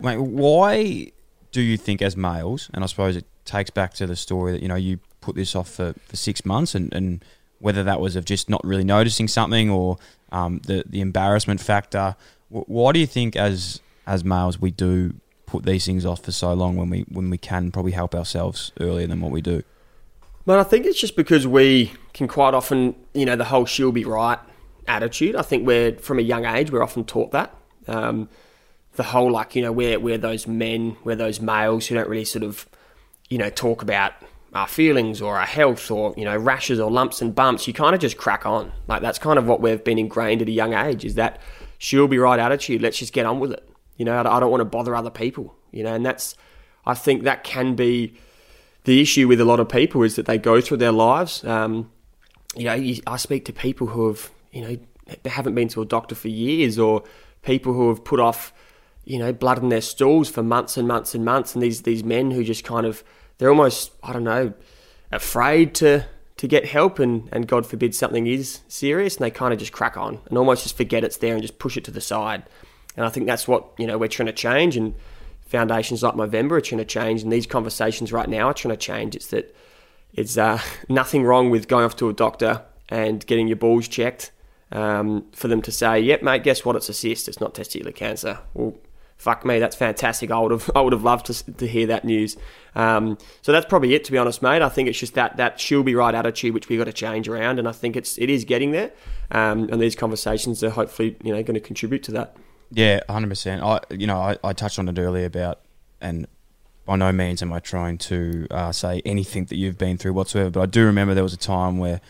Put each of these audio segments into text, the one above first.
Mate, why do you think as males, and I suppose it takes back to the story that, you know, you put this off for, for six months and, and whether that was of just not really noticing something or um, the, the embarrassment factor. Why do you think as as males we do put these things off for so long when we when we can probably help ourselves earlier than what we do? But I think it's just because we can quite often, you know, the whole she'll be right attitude. I think we're from a young age we're often taught that. Um, the whole like you know we're those men, we're those males who don't really sort of, you know, talk about our feelings or our health or you know rashes or lumps and bumps. You kind of just crack on. Like that's kind of what we've been ingrained at a young age. Is that she'll be right attitude. Let's just get on with it. You know, I don't want to bother other people. You know, and that's I think that can be the issue with a lot of people is that they go through their lives. Um, you know, you, I speak to people who have, you know, they haven't been to a doctor for years, or people who have put off, you know, blood in their stools for months and months and months, and these these men who just kind of, they're almost, I don't know, afraid to to get help, and and God forbid something is serious, and they kind of just crack on and almost just forget it's there and just push it to the side. And I think that's what you know we're trying to change and foundations like Movember are trying to change, and these conversations right now are trying to change. It's that it's uh, nothing wrong with going off to a doctor and getting your balls checked um, for them to say, "Yep, mate, guess what? It's a cyst. It's not testicular cancer." Well, fuck me, that's fantastic. I would have, I would have loved to, to hear that news. Um, so that's probably it, to be honest, mate. I think it's just that that she'll be right attitude which we've got to change around, and I think it's it is getting there. Um, and these conversations are hopefully you know going to contribute to that. Yeah, hundred percent. I you know I, I touched on it earlier about and by no means am I trying to uh, say anything that you've been through whatsoever, but I do remember there was a time where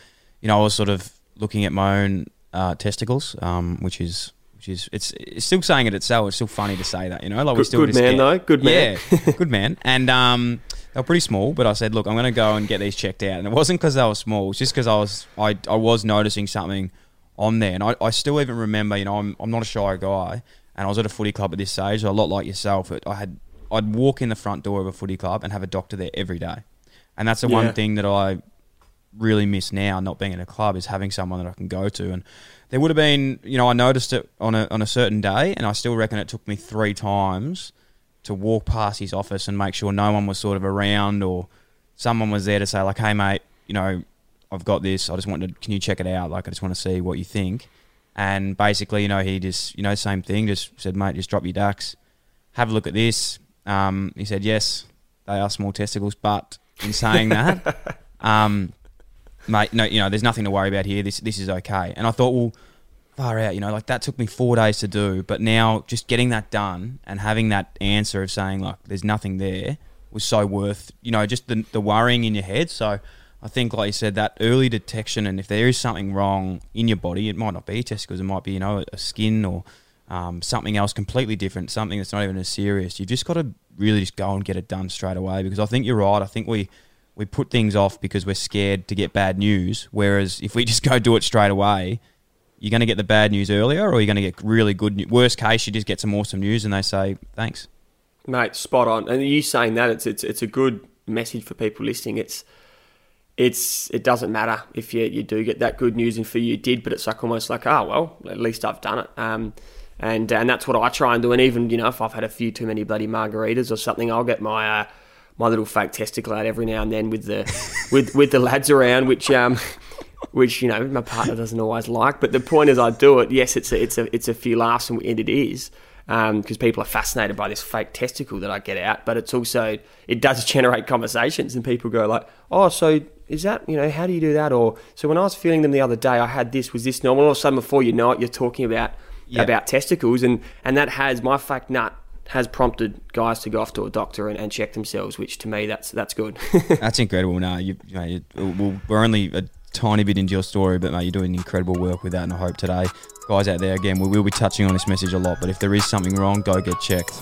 you know I was sort of looking at my own uh, testicles, um, which is which is it's, it's still saying it itself. It's still funny to say that, you know. Like we still good man though, good man, yeah, good man. And um, they were pretty small, but I said, look, I'm going to go and get these checked out. And it wasn't because they were small; it's just because I was I I was noticing something on there. And I, I still even remember, you know, I'm, I'm not a shy guy, and I was at a footy club at this age, a lot like yourself. I had I'd walk in the front door of a footy club and have a doctor there every day, and that's the yeah. one thing that I really miss now, not being in a club, is having someone that I can go to. And there would have been, you know, I noticed it on a on a certain day, and I still reckon it took me three times to walk past his office and make sure no one was sort of around or someone was there to say like, "Hey, mate, you know, I've got this. I just wanted, can you check it out? Like, I just want to see what you think. And basically, you know, he just, you know, same thing, just said, mate, just drop your ducks, have a look at this. Um, he said, yes, they are small testicles, but in saying that, um, mate, no, you know, there's nothing to worry about here. This, this is okay. And I thought, well, far out, you know, like that took me four days to do, but now just getting that done and having that answer of saying, like, there's nothing there was so worth, you know, just the, the worrying in your head. So, I think, like you said, that early detection, and if there is something wrong in your body, it might not be testicles, it might be, you know, a skin or um, something else completely different, something that's not even as serious. You've just got to really just go and get it done straight away because I think you're right. I think we, we put things off because we're scared to get bad news, whereas if we just go do it straight away, you're going to get the bad news earlier or you're going to get really good news. Worst case, you just get some awesome news and they say, thanks. Mate, spot on. And you saying that, it's, it's, it's a good message for people listening. It's, it's it doesn't matter if you, you do get that good news and for you did, but it's like almost like oh well, at least I've done it. Um, and and that's what I try and do. And even you know if I've had a few too many bloody margaritas or something, I'll get my uh, my little fake testicle out every now and then with the with with the lads around, which um. Which you know my partner doesn't always like, but the point is I do it. Yes, it's a it's a it's a few laughs and it is, because um, people are fascinated by this fake testicle that I get out. But it's also it does generate conversations, and people go like, "Oh, so is that you know how do you do that or so when i was feeling them the other day i had this was this normal all of a sudden before you know it you're talking about yep. about testicles and and that has my fact nut has prompted guys to go off to a doctor and, and check themselves which to me that's that's good. That's incredible. No you, you, know, we're only a tiny bit into your story but mate you're doing incredible work with that and i hope today guys out there again we will be touching on this message a lot but if there is something wrong go get checked